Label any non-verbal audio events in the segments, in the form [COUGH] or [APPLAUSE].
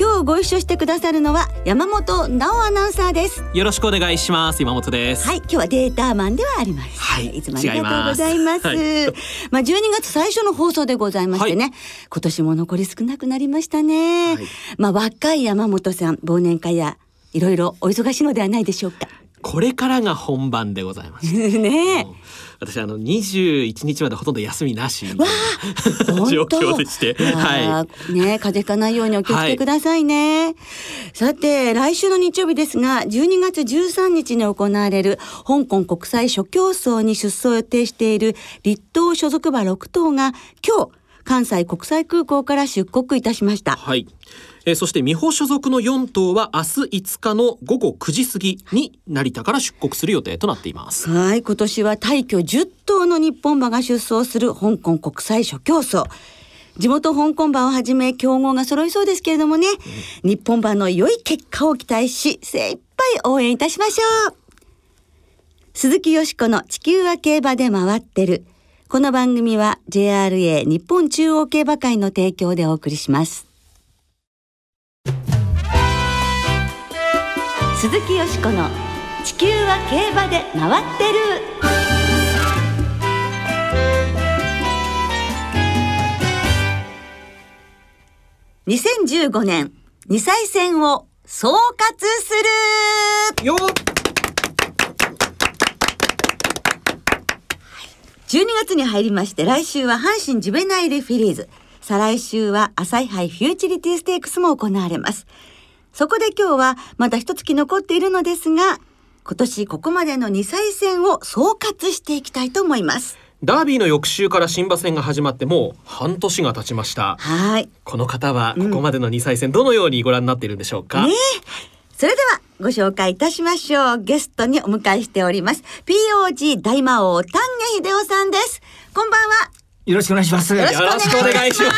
今日ご一緒してくださるのは山本直アナウンサーです。よろしくお願いします。山本です。はい今日はデーターマンではあります。はいいつもありがとうございます。はいま [LAUGHS] あ12月最初の放送でございましてね、は今年も残り少なくなりましたね、はい。まあ若い山本さん忘年会やいろいろお忙しいのではないでしょうかこれからが本番でございます。[LAUGHS] ねえ。私あの21日までほとんど休みなしわあ [LAUGHS] 状況でして。はーね風邪ひかないようにお気をつけくださいね、さて来週の日曜日ですが12月13日に行われる香港国際諸競争に出走を予定している立東所属馬6頭が今日関西国際空港から出国いたしました。はい、えーそして美穂所属の4頭は明日5日の午後9時過ぎに成田から出国する予定となっていますはい、今年は大挙10頭の日本馬が出走する香港国際諸競争。地元香港馬をはじめ競合が揃いそうですけれどもね、日本馬の良い結果を期待し、精一杯応援いたしましょう。鈴木よしこの地球は競馬で回ってる。この番組は JRA 日本中央競馬会の提供でお送りします。鈴木よしこの地球は競馬で回ってる。2015年2歳戦を総括する。よっ。12月に入りまして来週は阪神ジュベナイルフィリーズ。再来週は朝日杯フューチリティステークスも行われますそこで今日はまだ一月残っているのですが今年ここまでの2歳戦を総括していきたいと思います。ダービーの翌週から新馬戦が始まってもう半年が経ちました。はい。この方はここまでの2歳戦どのようにご覧になっているんでしょうか、ねそれではご紹介いたしましょう。ゲストにお迎えしております。POG 大魔王丹下秀夫さんです。こんばんは。よろしくお願いします。よろしくよろしくお願いしま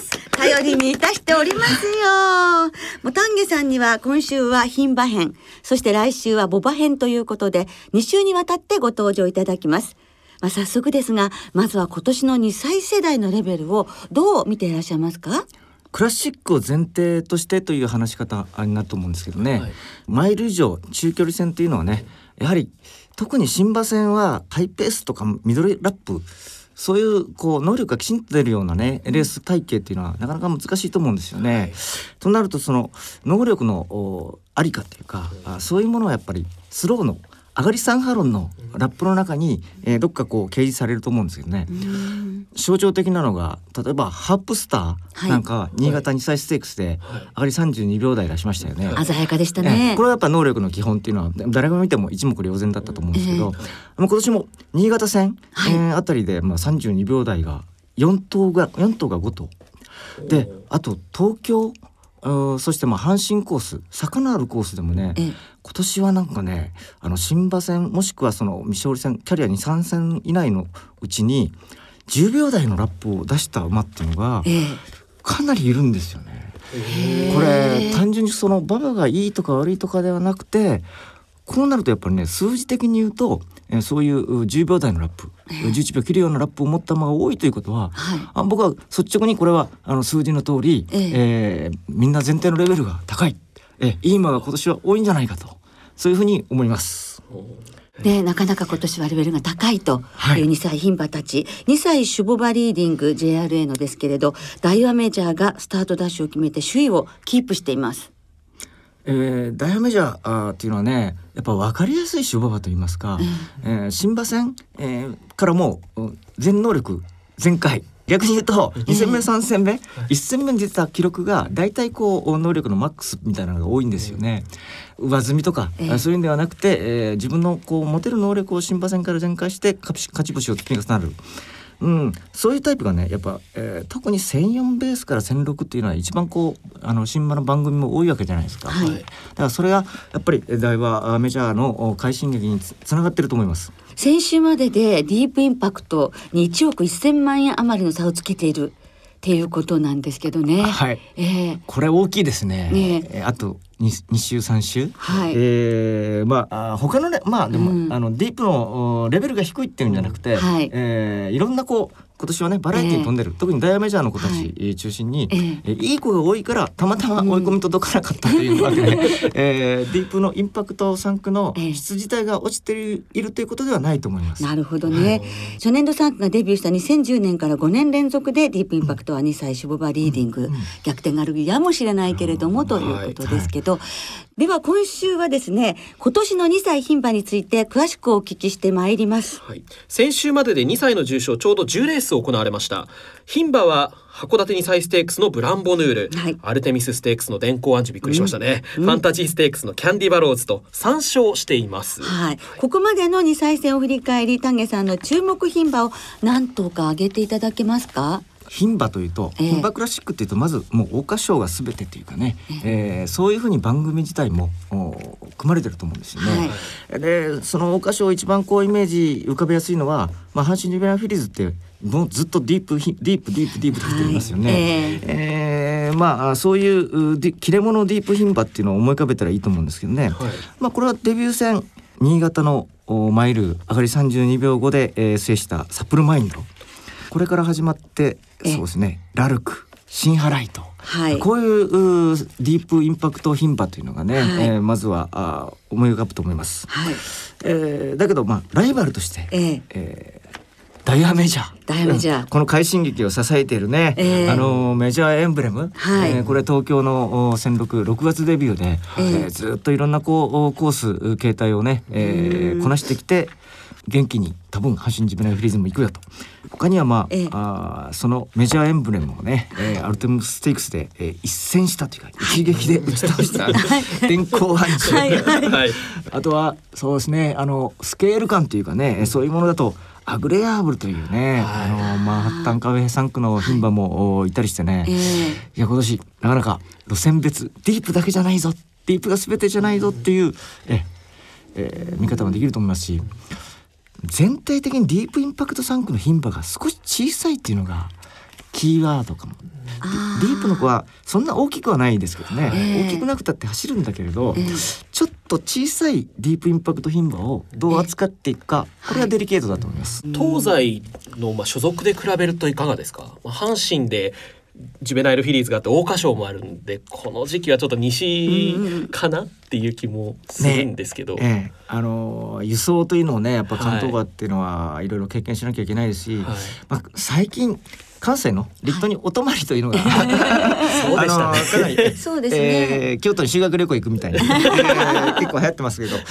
す頼りにいたしておりますよ。もう丹下さんには今週は牝馬編、そして来週はボバ編ということで、2週にわたってご登場いただきます。まあ、早速ですが、まずは今年の2歳世代のレベルをどう見ていらっしゃいますか？クラシックを前提としてという話し方になると思うんですけどね、はいマイル以上中距離戦というのはねやはり特に新馬戦はハイペースとかミドルラップそういうこう能力がきちんと出るようなねレース体系っていうのはなかなか難しいと思うんですよね。はい。となるとその能力のおありかというか、あそういうものはやっぱりスローの上がり3波論のラップの中に、えーどっかこう掲示されると思うんですけどね。象徴的なのが例えばハープスタはい。ーなんかは新潟2歳ステークスではい。上がり32秒台出しましたよね。鮮やかでしたえね。え。これはやっぱ能力の基本っていうのは誰が見ても一目瞭然だったと思うんですけど、えまあ今年も新潟戦、はい。えーあたりでまあ32秒台が4頭が4頭が5頭。であと東京そしてまあ阪神コース坂のあるコースでもねええ。今年はなんかねあの新馬戦もしくはその未勝利戦キャリアに3戦以内のうちに10秒台のラップを出した馬っていうのがええ。かなりいるんですよね。これ単純にその馬場がいいとか悪いとかではなくてこうなるとやっぱりね数字的に言うと、えーそういうう10秒台のラップ11秒切るようなラップを持った馬が多いということは、はい。あ僕は率直にこれはあの数字の通り、ええ。えーみんな全体のレベルが高い、えーいい馬が今年は多いんじゃないかとそういうふうに思います。ね、なかなか今年はレベルが高いとはい。いう2歳牝馬たち、2歳シュボバリーディング JRA のですけれど大和メジャーがスタートダッシュを決めて首位をキープしています。えー、ダイヤメジャーっていうのはねやっぱ分かりやすい種馬場といいますか、えー新馬戦、えーからもううん全能力全開。逆に言うと2戦目3戦目1戦目に出た記録が大体こう能力のマックスみたいなのが多いんですよね。上積みとか、そういうんではなくて、えー自分のこう持てる能力を新馬戦から全開して勝ち勝ち星を積み重なる。うん、そういうタイプがねやっぱ、えー特に1004ベースから1006っていうのは一番こうあの新馬の番組も多いわけじゃないですか、はい。だからそれがやっぱりえー大和あメジャーのお快進撃につつながってると思います。先週まででディープインパクトに1億1000万円余りの差をつけているっていうことなんですけどね。はいええこれ大きいですね。ねえーあと 2, 2週3週？はいえーまああ他のねまあでも、うんあのディープのおレベルが低いっていうんじゃなくて、はいえーいろんなこう今年はねバラエティに飛んでる、特にダイヤメジャーの子たはい。ちえー中心に、ええ。えーいい子が多いからたまたま追い込み届かなかったというわけで、[LAUGHS] えーディープのインパクト3区のええ。質自体が落ちているということではないと思います。なるほどね。初年度3区がデビューした2010年から5年連続でディープインパクトは2歳シュボバリーディング、逆転があるやもしれないけれども、ということですけど、では今週はですね今年の2歳牝馬について詳しくお聞きしてまいります。はい、先週までで2歳の重賞ちょうど10レース行われました。牝馬は函館2歳ステークスのブランボヌール、はい。アルテミスステークスの電光アンジュびっくりしましたね、ファンタジーステークスのキャンディバローズと3勝しています、はい、ここまでの2歳戦を振り返り丹下さんの注目牝馬を何頭か挙げていただけますか？牝馬というと、ええ。牝馬クラシックっていうとまずもう桜花賞が全てというかね、えーそういうふうに番組自体もお組まれてると思うんですよね。でその桜花賞を一番こうイメージ浮かべやすいのは、まあ、阪神ジュベナイルフィリーズってもうずっとディープヒディープディープディープと来ていますよね。はい。ええーまあそういう切れ者ディープ牝馬っていうのを思い浮かべたらいいと思うんですけどね。はい。まあこれはデビュー戦新潟のおマイル上がり32秒5で、えー制したサプルマインド。これから始まってええ。そうですね。ラルクシンハライト、はい。こういうディープインパクト牝馬というのがね、はい。えーまずはあー思い浮かぶと思います。はい、えーだけどまあライバルとして、ええ。えーダイヤメジャー。ダイヤメジャー。うん。この快進撃を支えているね、ええ。あのメジャーエンブレム、はい。えーこれ東京のお戦六6月デビューで、ええ。えーずっといろんなこうおコース形態をね、えーこなしてきて元気に多分阪神ジュベナイルフィリーズも行くよと。他にはまあ,、ええ。あーそのメジャーエンブレムをね、えーアルテムスステークスで、えー一戦したというか一撃で打ち倒した。電光暗示、はい。はい。は [LAUGHS] いあとはそうですねあのスケール感というかねそういうものだとアグレアーブルというね、あのマンハッタンカフェ3区の牝馬もおいたりしてね、ええ。いや今年なかなか路線別ディープだけじゃないぞディープが全てじゃないぞっていうえ、えー見方もできると思いますし全体的にディープインパクト3区の牝馬が少し小さいっていうのがキーワードかも。あディープの子はそんな大きくはないですけどね、ええ。大きくなくたって走るんだけれど、ええ。ちょっと小さいディープインパクト牝馬をどう扱っていくか、これはデリケートだと思います。東西のまあ所属で比べるといかがですか、まあ、阪神でジュベナイルフィリーズがあって桜花賞もあるんでこの時期はちょっと西かな？っていう気もするんですけど、ええ、あの輸送というのをねやっぱ関東馬っていうのはいろいろ経験しなきゃいけないですし、はい。まあ、最近関西の立東にお泊まりというのが、そうでしたね。あのかなり [LAUGHS] そうですね、えー京都に修学旅行行くみたいな、[LAUGHS] えー結構流行ってますけど、はい。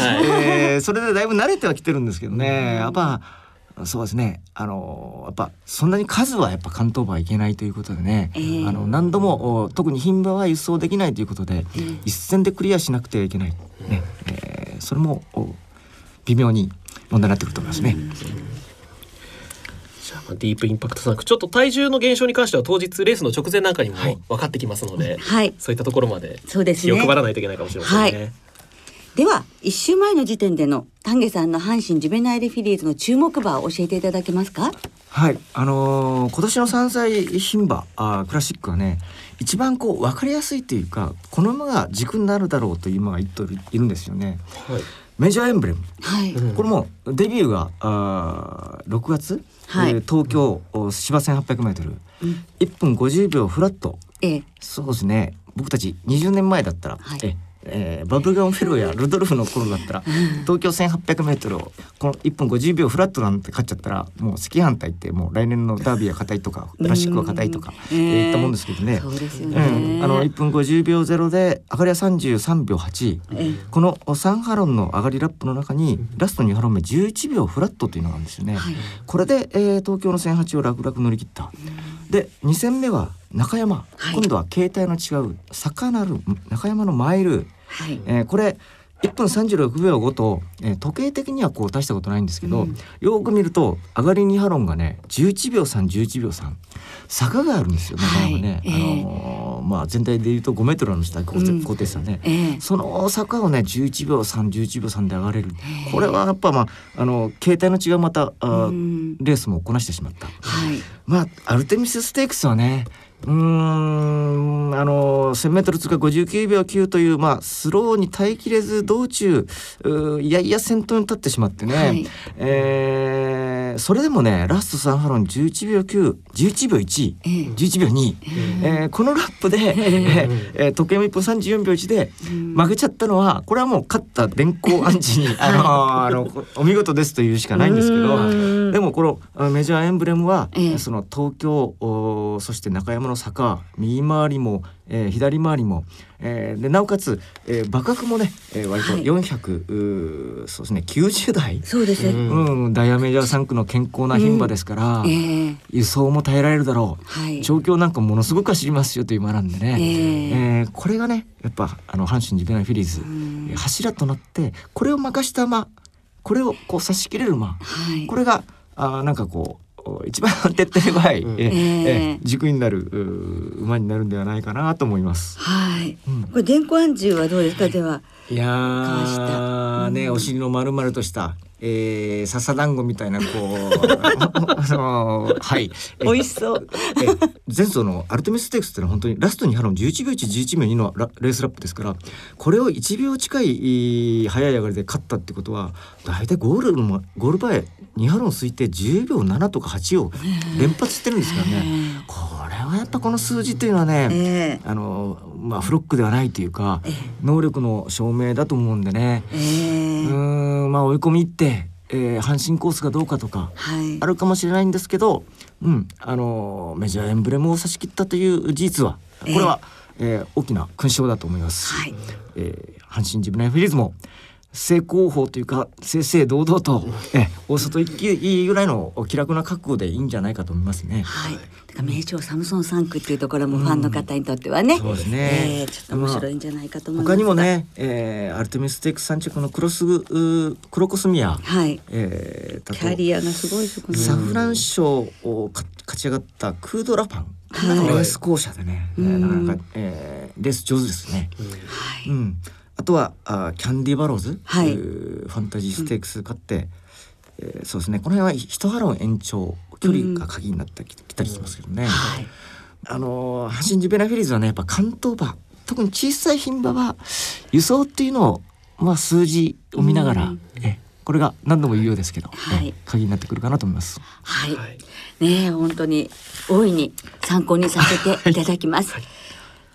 えーそれでだいぶ慣れてはきてるんですけどね。やっぱそうですね。あのやっぱそんなに数はやっぱ関東馬はいけないということでね、えー。あの何度もお特に牝馬は輸送できないということで、一戦でクリアしなくてはいけない、ね。えーそれもお微妙に問題になってくると思いますね。じゃあまあディープインパクト3区ちょっと体重の減少に関しては当日レースの直前なんかにもはい分かってきますので、はい。そういったところまでそうですね。気を配らないといけないかもしれませんね。はい。では一週前の時点での丹下さんの阪神ジュベナイルフィリーズの注目馬を教えていただけますか？はい、あのー今年の3歳牝馬あークラシックはね一番こう分かりやすいというかこの馬が軸になるだろうという馬が一頭いるんですよね。はいメジャーエンブレム。はい、うんこれもデビューがあー6月、はい。えー東京お芝 1800m1 うん。分50秒フラット。ええ。そうですね。僕たち20年前だったら、はい。ええーバブルガムフェローやルドルフの頃だったら東京 1800m をこの1分50秒フラットなんて勝っちゃったらもう赤反対ってもう来年のダービーは硬いとかクラシックは硬いとか言ったもんですけどね。あの1分50秒0で上がりは33秒8ええ。この3ハロンの上がりラップの中にラスト2ハロン目11秒フラットというのがあるんですよね。はい。これで、えー東京の1008を楽々乗り切った。で2戦目は中山、はい。今度は形態の違う坂なる中山のマイル、はい。えーこれ1分36秒ごと、えー時計的にはこう大したことないんですけど、うん。よく見ると上がり2波論がね11秒311秒3坂があるんですよね。はい。ね、ええあのーまあ全体で言うと5メートルの下高低差ね。ええ。その坂をね11秒311秒3で上がれる。これはやっぱまああの形態の違うまたあ、うん。レースもこなしてしまった。はい。まあアルテミスステークスはねうーんあの 1,000m 通過59秒9という、まあ、スローに耐えきれず道中いやいや先頭に立ってしまってね、はい。えーそれでもねラスト3ハロン11秒911秒1、ええ。11秒2、えーこのラップで、えーえー時計も1分34秒1で負けちゃったのはこれはもう勝った電光暗示に、[LAUGHS] あのーあのお見事ですというしかないんですけど。うん。でもこのあメジャーエンブレムは、ええ。その東京おそして中山の坂右回りも、えー左回りも、えーでなおかつ、えー、馬角もね、えー割とはい。400、うーそうですね90台、そうです。ね。うんうん、ダイヤメジャー3区の健康な牝馬ですから、ええ。輸送も耐えられるだろう、はい。調教なんかものすごく走りますよという馬なんでね、ええ。えーこれがねやっぱあの阪神ジベナフィリーズ、んえー柱となってこれを任した馬これをこう差し切れる馬、はい。これがあーなんかこうお一番手っ取り早い、うんええええ軸になる馬になるんではないかなと思います。はい。うんこれ電光暗示はどうですか？では。いやね、うん。お尻の丸々とした、えー、笹団子みたいなこう [LAUGHS] あのーはい。え美味しそう。え前走のアルテミスステークスってのは本当にラストにハロン11秒111秒2のラレースラップですからこれを1秒近いい速い上がりで勝ったってことは大体ゴールのゴール前2ハロン推定10秒7とか8を連発してるんですからね。これはやっぱこの数字というのはね、ええ。あのまあフロックではないというか能力の証明だと思うんでね。えうえーんまあ追い込み行って、えー、阪神コースがどうかとかはい。あ。るかもしれないんですけど、うん、あのメジャーエンブレムを差し切ったという事実はこれは、えー大きな勲章だと思います。し、はい。えー阪神ジムナイフィリーズも正攻法というか正々堂々と、えー大外一気ぐらいの気楽な覚悟でいいんじゃないかと思いますね。はい。名称サムソン3区っていうところもファンの方にとってはね、そうですねえーちょっと面白いんじゃないかと思いますが。他にもね、えーアルテミステークス3着のクロスクロコスミア、はい。えー、だキとャリアがすごいサフラン賞をか勝ち上がったクードラパン、はいレース校舎でね、えーなかなか、えーレース上手ですね。はい。うん、あとはあキャンディーバローズ、はいファンタジーステークス勝って、えーそうですねこの辺は一ハロン延長距離が鍵になってききたりしますけどね。はい。あのー阪神ジベナフィリーズはねやっぱ関東馬特に小さい牝馬は輸送っていうのをまあ数字を見ながら、うんえこれが何度も言うようですけど、はいえ鍵になってくるかなと思います。はい。はいねえ本当に大いに参考にさせていただきます。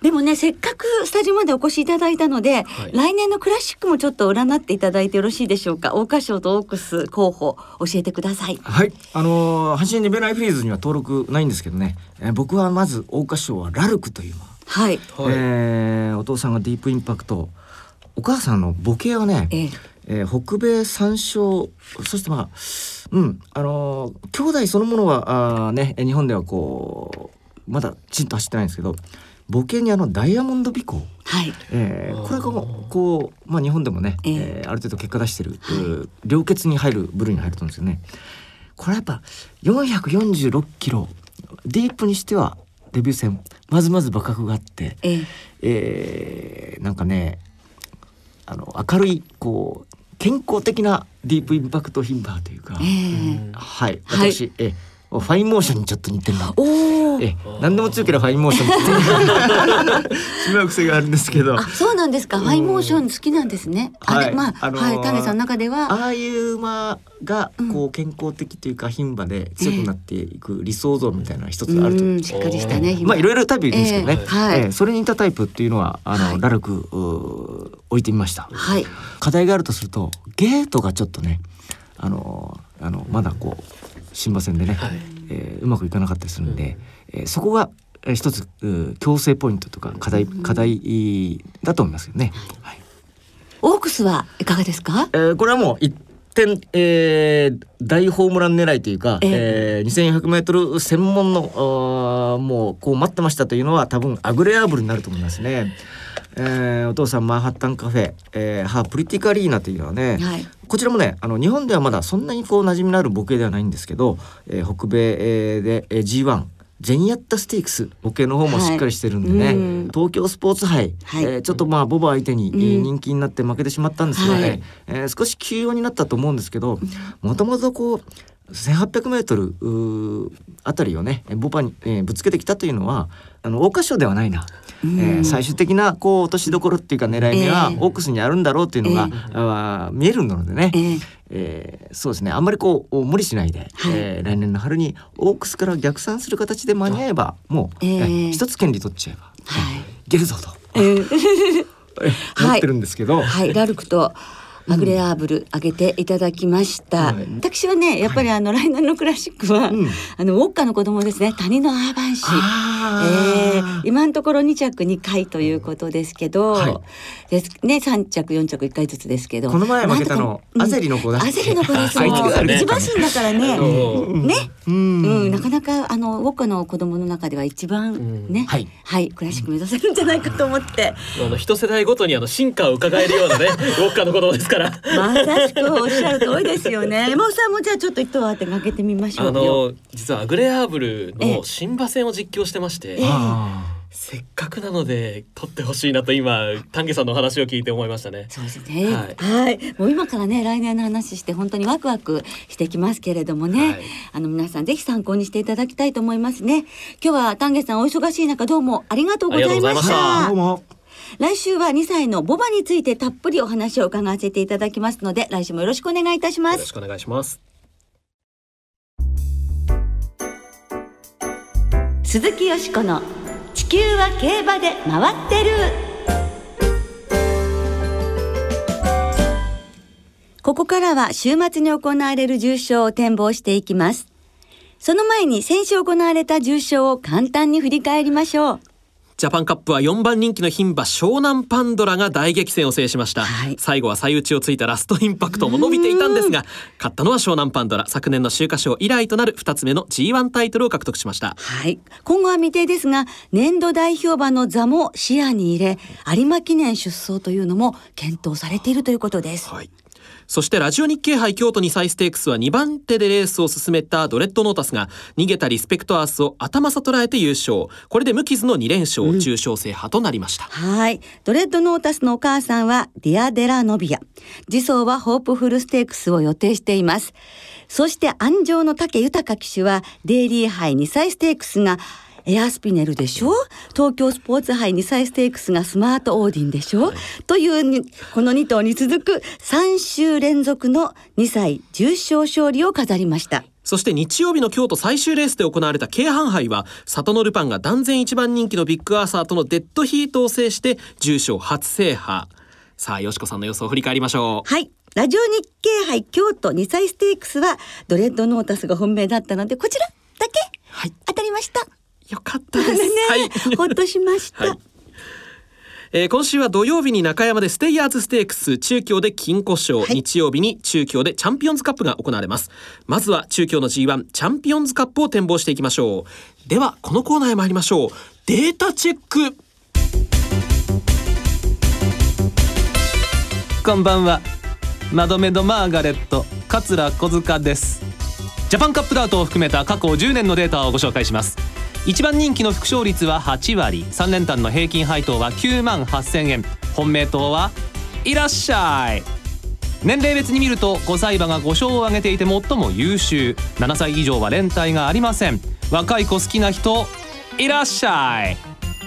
でもねせっかくスタジオまでお越しいただいたので、はい。来年のクラシックもちょっと占っていただいてよろしいでしょうか？桜花賞とオークス候補教えてください。はい、あのー阪神ジベナフィリーズには登録ないんですけどね、えー僕はまず桜花賞はラルクという。馬、はい。はいえーお父さんがディープインパクト。お母さんの母系はね、ええ。えー北米三勝そしてまあうんあのー兄弟そのものはあーねえ日本ではこうまだきちんと走ってないんですけど母系にあのダイヤモンド尾行はい。えー。これがこう、まあ、日本でもね、ええ。えーある程度結果出してる、うー良血に入る部類に入ると思うんですよね。これやっぱ446キロディープにしてはデビュー戦まずまず馬角があって、ええ。えーなんかねあの明るいこう健康的なディープインパクトヒンバーというか、ええ。はい。はい。私、えファインモーションにちょっと似てるな。おおえ何でも強ければファインモーション。っ [LAUGHS] てしまう癖があるんですけど。あそうなんですか。ファインモーション好きなんですね。あれ、はい。まあ、あのーはさんの中では。ああいう馬がこう健康的というか牝馬で強くなっていく理想像みたいな一つあると。うんしっかりしたねまあいろいろタイプいるんですけどね、ええはい。ええ。それに似たタイプっていうのはあの、はい。ラルク置いてみました。はい。課題があるとするとゲートがちょっとねあのあのまだこう新馬戦でね、はい。えーうまくいかなかったりするんで、えーそこがえー一つ強制ポイントとか課題課題だと思いますよね。はい。オークスはいかがですか？えーこれはもうい点、えー、大ホームラン狙いというか、ええ。ー、2400メートル専門のもうこう待ってましたというのは多分アグレアブルになると思いますね。えー、お父さんマンハッタンカフェ、えー、ハープリティカリーナというのはね、はい。こちらもねあの日本ではまだそんなにこう馴染みのある母系ではないんですけど、えー、北米えーで、えー、G1 ゼニアッタステークス母系の方もしっかりしてるんでね、はいうん。東京スポーツ杯、はい。えーちょっとまあボバ相手に、人気になって負けてしまったんですがね、はい。えー少し休養になったと思うんですけどもともとこう 1800m うーあたりをねボバに、えーぶつけてきたというのはあの桜花賞ではないな、えー最終的なこう落としどころっていうか狙い目はええ。オークスにあるんだろうっていうのが、えあー見えるのでね、ええ。えーそうですね。あんまりこう無理しないで、はい。えー来年の春にオークスから逆算する形で間に合えばもう、えええー一つ権利取っちゃえば、はい。い。けるぞと、えーえ。ー [LAUGHS] 思ってるんですけど、はい、ラルクとアグレアーブル上げていただきました。はい。私はね、やっぱりあの来年のクラシックは、うん。あのウォッカの子供ですね、谷のアーバン市。あえー。ー今のところ2着2回ということですけど、はい。です。ね3着4着1回ずつですけど。この前負けたのアゼリの子だアゼリの子です。あもうそうですね。一馬身だからね。ね。うん。うん、なかなかあのウォッカの子供の中では一番ね、はい。はい、クラシック目指せるんじゃないかと思って、あの一世代ごとにあの進化を伺えるようなね [LAUGHS] ウォッカの子供ですから。まさしくおっしゃる通りですよね。[LAUGHS] 山尾さんもじゃあちょっと一当てかけてみましょあうよ。の実はアグレアーブルええの新馬戦を実況してまして、ええあせっかくなので撮ってほしいなと今丹下さんのお話を聞いて思いましたね。そうですね。ははいい、もう今からね、来年の話して、本当にワクワクしてきますけれどもね。はいあの皆さんぜひ参考にしていただきたいと思いますね。今日は丹下さんお忙しい中、どうもありがとうございましありがとうございましたーたどう。も来週は2歳のボバについてたっぷりお話を伺わせていただきますので、来週もよろしくお願いいたします。よろしくお願いします。鈴木よしこの地球は競馬で回ってるここからは週末に行われる重賞を展望していきますその前に先週行われた重賞を簡単に振り返りましょうジャパンカップは4番人気の牝馬湘南パンドラが大激戦を制しました、はい。最後は最打ちをついたラストインパクトも伸びていたんですが勝ったのは湘南パンドラ。昨年の秋華賞以来となる2つ目の G1 タイトルを獲得しました。はい。今後は未定ですが年度代表馬の座も視野に入れ有馬記念出走というのも検討されているということです。はい。そしてラジオ日経杯京都2歳ステークスは2番手でレースを進めたドレッドノータスが逃げたリスペクトアースを頭差捉えて優勝これで無傷の2連勝、重賞制覇となりましたはい。ドレッドノータスのお母さんはディアデラノビア。次走はホープフルステークスを予定しています。そして安城の武豊騎手はデイリー杯2歳ステークスがエアスピネルでしょ？東京スポーツ杯2歳ステークスがスマートオーディンでしょ、というにこの2頭に続く3週連続の2歳重賞勝利を飾りました。そして日曜日の京都最終レースで行われた京阪杯はサトノルパンが断然一番人気のビッグアーサーとのデッドヒートを制して重賞初制覇さあよしこさんの予想を振り返りましょうはい。ラジオ日経杯京都2歳ステークスはドレッドノータスが本命だったのでこちらだけはい当たりました。よかったです、ね、はい。ほっとしました。はい。えー今週は土曜日に中山でステイヤーズステークス中京で金庫賞、はい。日曜日に中京でチャンピオンズカップが行われます。まずは中京の G1 チャンピオンズカップを展望していきましょう。ではこのコーナーへ参りましょう。データチェック。こんばんは。マドメドマーガレット桂小塚です。ジャパンカップダートを含めた過去10年のデータをご紹介します一番人気の副勝率は8割。3連単の平均配当は9万8000円。本命党はいらっしゃい。年齢別に見ると5歳馬が5勝を挙げていて最も優秀。7歳以上は連帯がありません。若い子好きな人いらっしゃい。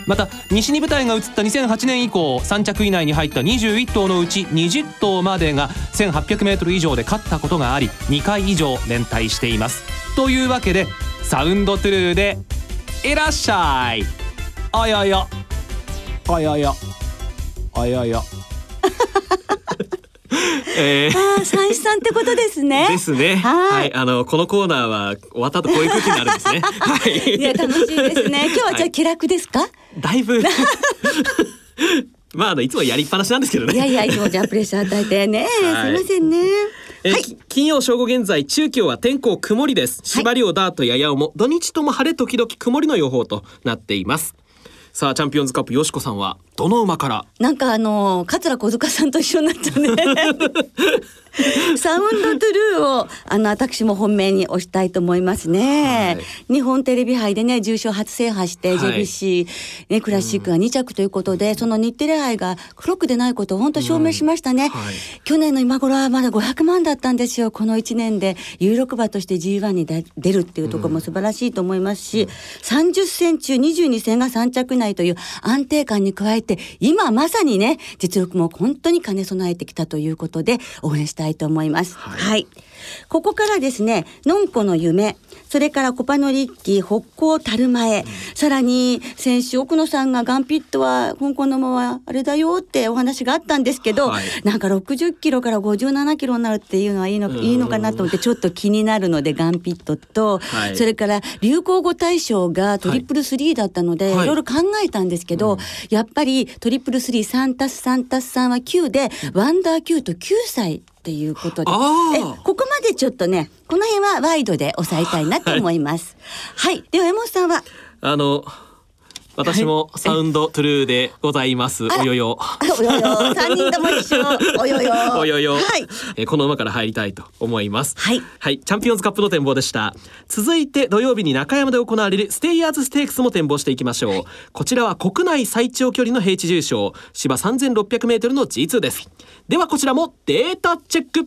また西に舞台が移った2008年以降3着以内に入った21頭のうち20頭までが 1800m 以上で勝ったことがあり2回以上連帯しています。というわけでサウンドトゥルーでいらっしゃいあややあややあややえー [LAUGHS] ああ、三枝さんってことですね。ですね。はいあのこのコーナーは終わった後こういう空気になるんですね。[LAUGHS] はい。いや、楽しいですね。今日はじゃあ気楽ですか？だいぶ [LAUGHS] まああのいつもやりっぱなしなんですけどね。いやいや、いつもじゃあプレッシャー与えてね。はいすいませんね。えーはい。き金曜正午現在中京は天候曇りです。芝涼ダートや八尾も土日とも晴れ時々曇りの予報となっていますさあチャンピオンズカップよしこさんはどの馬から？なんかあの桂小塚さんと一緒になったね。サウンドトゥルーをあの私も本命に推したいと思いますね、日本テレビ杯でね重賞初制覇して、はい。JBC、ね、クラシックが2着ということで、その日テレ杯が黒くでないことを本当証明しましたね、はい。去年の今頃はまだ500万だったんですよ。この1年で有力馬として G1 に出出るっていうところも素晴らしいと思いますし、30戦中22戦が3着以内という安定感に加えて今まさにね実力も本当に兼ね備えてきたということで応援したいと思います。はいはいここからですね、のんこの夢、それからコパノリッキー、北高たるまえ、さらに先週奥野さんがガンピットは香港の馬はあれだよってお話があったんですけど、はい。なんか60キロから57キロになるっていうのはいいのいいのかなと思ってちょっと気になるのでガンピットと、はい。それから流行語大賞がトリプルスリーだったので、はい。い、ろいろ考えたんですけど、やっぱりトリプルスリー3たす3たす3は9で、ワンダーアキュート9歳っていうことで。ここまでちょっとねこの辺はワイドで抑えたいなと思います。はい、では山本さんは？あの私もサウンドトゥルーでございます。およよ。あおよよ。三人とも一緒およよ。[LAUGHS] およよ、はい。えーこの馬から入りたいと思います。はい。はい、チャンピオンズカップの展望でした。続いて土曜日に中山で行われるステイヤーズステークスも展望していきましょう、こちらは国内最長距離の平地重賞。芝3600メートルの G2 です。ではこちらもデータチェック。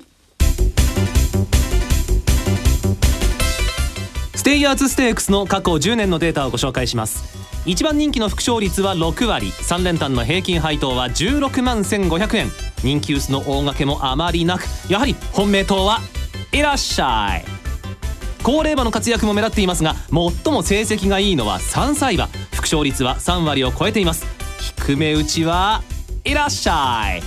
ステイヤーズステークスの過去10年のデータをご紹介します一番人気の副勝率は6割。3連単の平均配当は16万1500円。人気薄の大掛けもあまりなくやはり本命党はいらっしゃい。高齢馬の活躍も目立っていますが最も成績がいいのは3歳馬。副勝率は3割を超えています。低め打ちはいらっしゃい。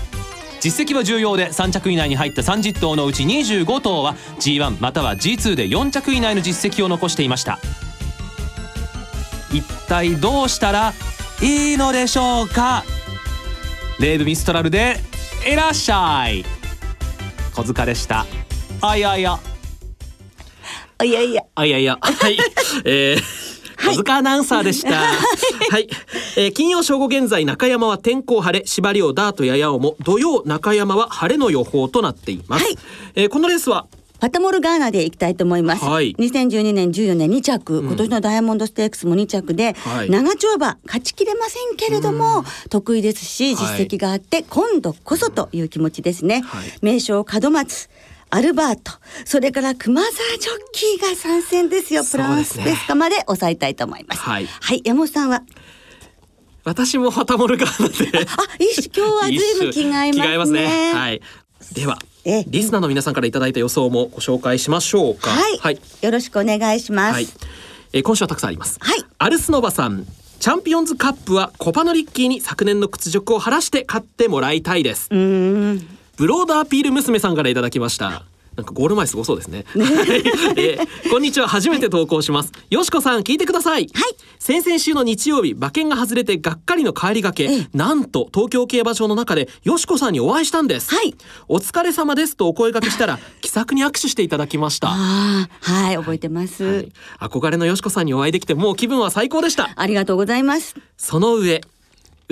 実績は重要で3着以内に入った30頭のうち25頭は G1 または G2 で4着以内の実績を残していました。一体どうしたらいいのでしょうか？レーブ・ミストラルでいらっしゃい。小塚でした。あいやいや。いやいや。あいやいや。はい。えー小塚アナウンサーでした。[LAUGHS] はい、えー金曜正午現在中山は天候晴れ、芝涼ダートややおも土曜中山は晴れの予報となっています。はい。えーこのレースはパタモルガーナで行きたいと思います。はい2012年14年2着、今年のダイヤモンドステークスも2着で、はい長丁場勝ちきれませんけれども、得意ですし実はい績があって、今度こそという気持ちですね。はい名称門松アルバートそれから熊沢ジョッキーが参戦ですよプランスペスカまで抑えたいと思います。はいはい、山本さんは？私もハタモルガーナで。あいいし今日は随分気が合いますね。[LAUGHS] ますね。はい。ではえリスナーの皆さんからいただいた予想もご紹介しましょうか。はい、はい。よろしくお願いします。はいえー今週はたくさんあります。はいアルスノバさん。チャンピオンズカップはコパノリッキーに昨年の屈辱を晴らして勝ってもらいたいです。うーんブロードアピール娘さんからいただきました。なんかゴール前すごそうですね。はいえーこんにちは、初めて投稿します。よしこさん、聞いてください。はい先々週の日曜日、馬券が外れてがっかりの帰りがけ、ええなんと東京競馬場の中でよしこさんにお会いしたんです。はいお疲れ様ですとお声掛けしたら、[LAUGHS] 気さくに握手していただきました。ああはい覚えてます、はい憧れのよしこさんにお会いできてもう気分は最高でした。ありがとうございます。その上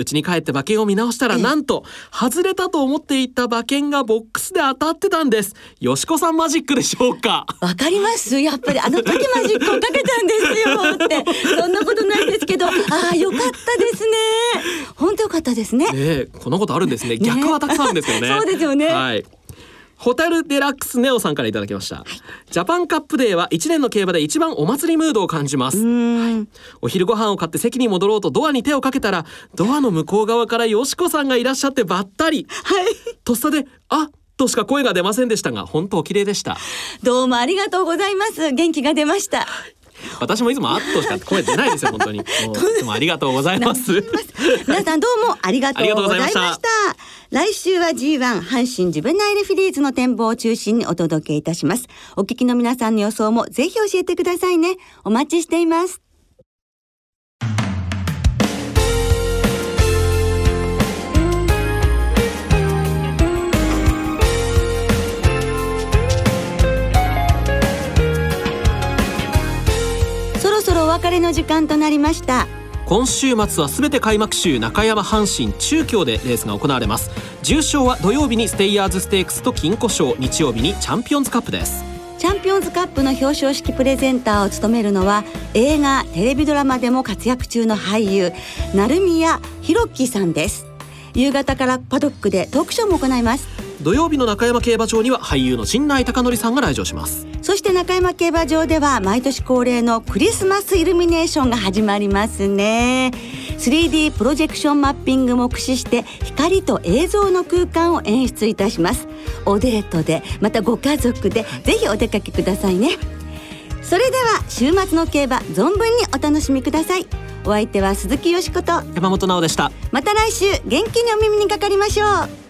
うちに帰って馬券を見直したらなんと外れたと思っていた馬券がボックスで当たってたんです。よしこさんマジックでしょうか？わかります？やっぱりあの時マジックをかけたんですよって。そんなことないですけど。ああよかったですね。[LAUGHS] 本当よかったですね。ねえこんなことあるんですね。逆はたくさんあるんですよね。[LAUGHS] そうですよね。はいホタルデラックスネオさんからいただきました、ジャパンカップデーは一年の競馬で一番お祭りムードを感じます。うーん。お昼ご飯を買って席に戻ろうとドアに手をかけたらドアの向こう側からよしこさんがいらっしゃってばったり。はい。とっさであとしか声が出ませんでしたが本当お綺麗でした。どうもありがとうございます。元気が出ました私もいつもあっとしか声出ないですよ本当に。[LAUGHS] いつもありがとうございます。皆さんどうもありがとうございました。ありがとうございました。来週は G1 阪神ジュベナイルフィリーズの展望を中心にお届けいたします。お聞きの皆さんの予想もぜひ教えてくださいね。お待ちしていますの時間となりました。今週末はすべて開幕週中山阪神中京でレースが行われます。重賞は土曜日にステイヤーズステークスと金庫賞日曜日にチャンピオンズカップです。チャンピオンズカップの表彰式プレゼンターを務めるのは映画テレビドラマでも活躍中の俳優成宮弘樹さんです。夕方からパドックでトークショーも行います土曜日の中山競馬場には俳優の陣内孝則さんが来場します。そして中山競馬場では毎年恒例のクリスマスイルミネーションが始まりますね。3D プロジェクションマッピングも駆使して光と映像の空間を演出いたします。おデートでまたご家族でぜひお出かけくださいね。それでは週末の競馬存分にお楽しみください。お相手は鈴木よしこと山本直でした。また来週元気にお耳にかかりましょう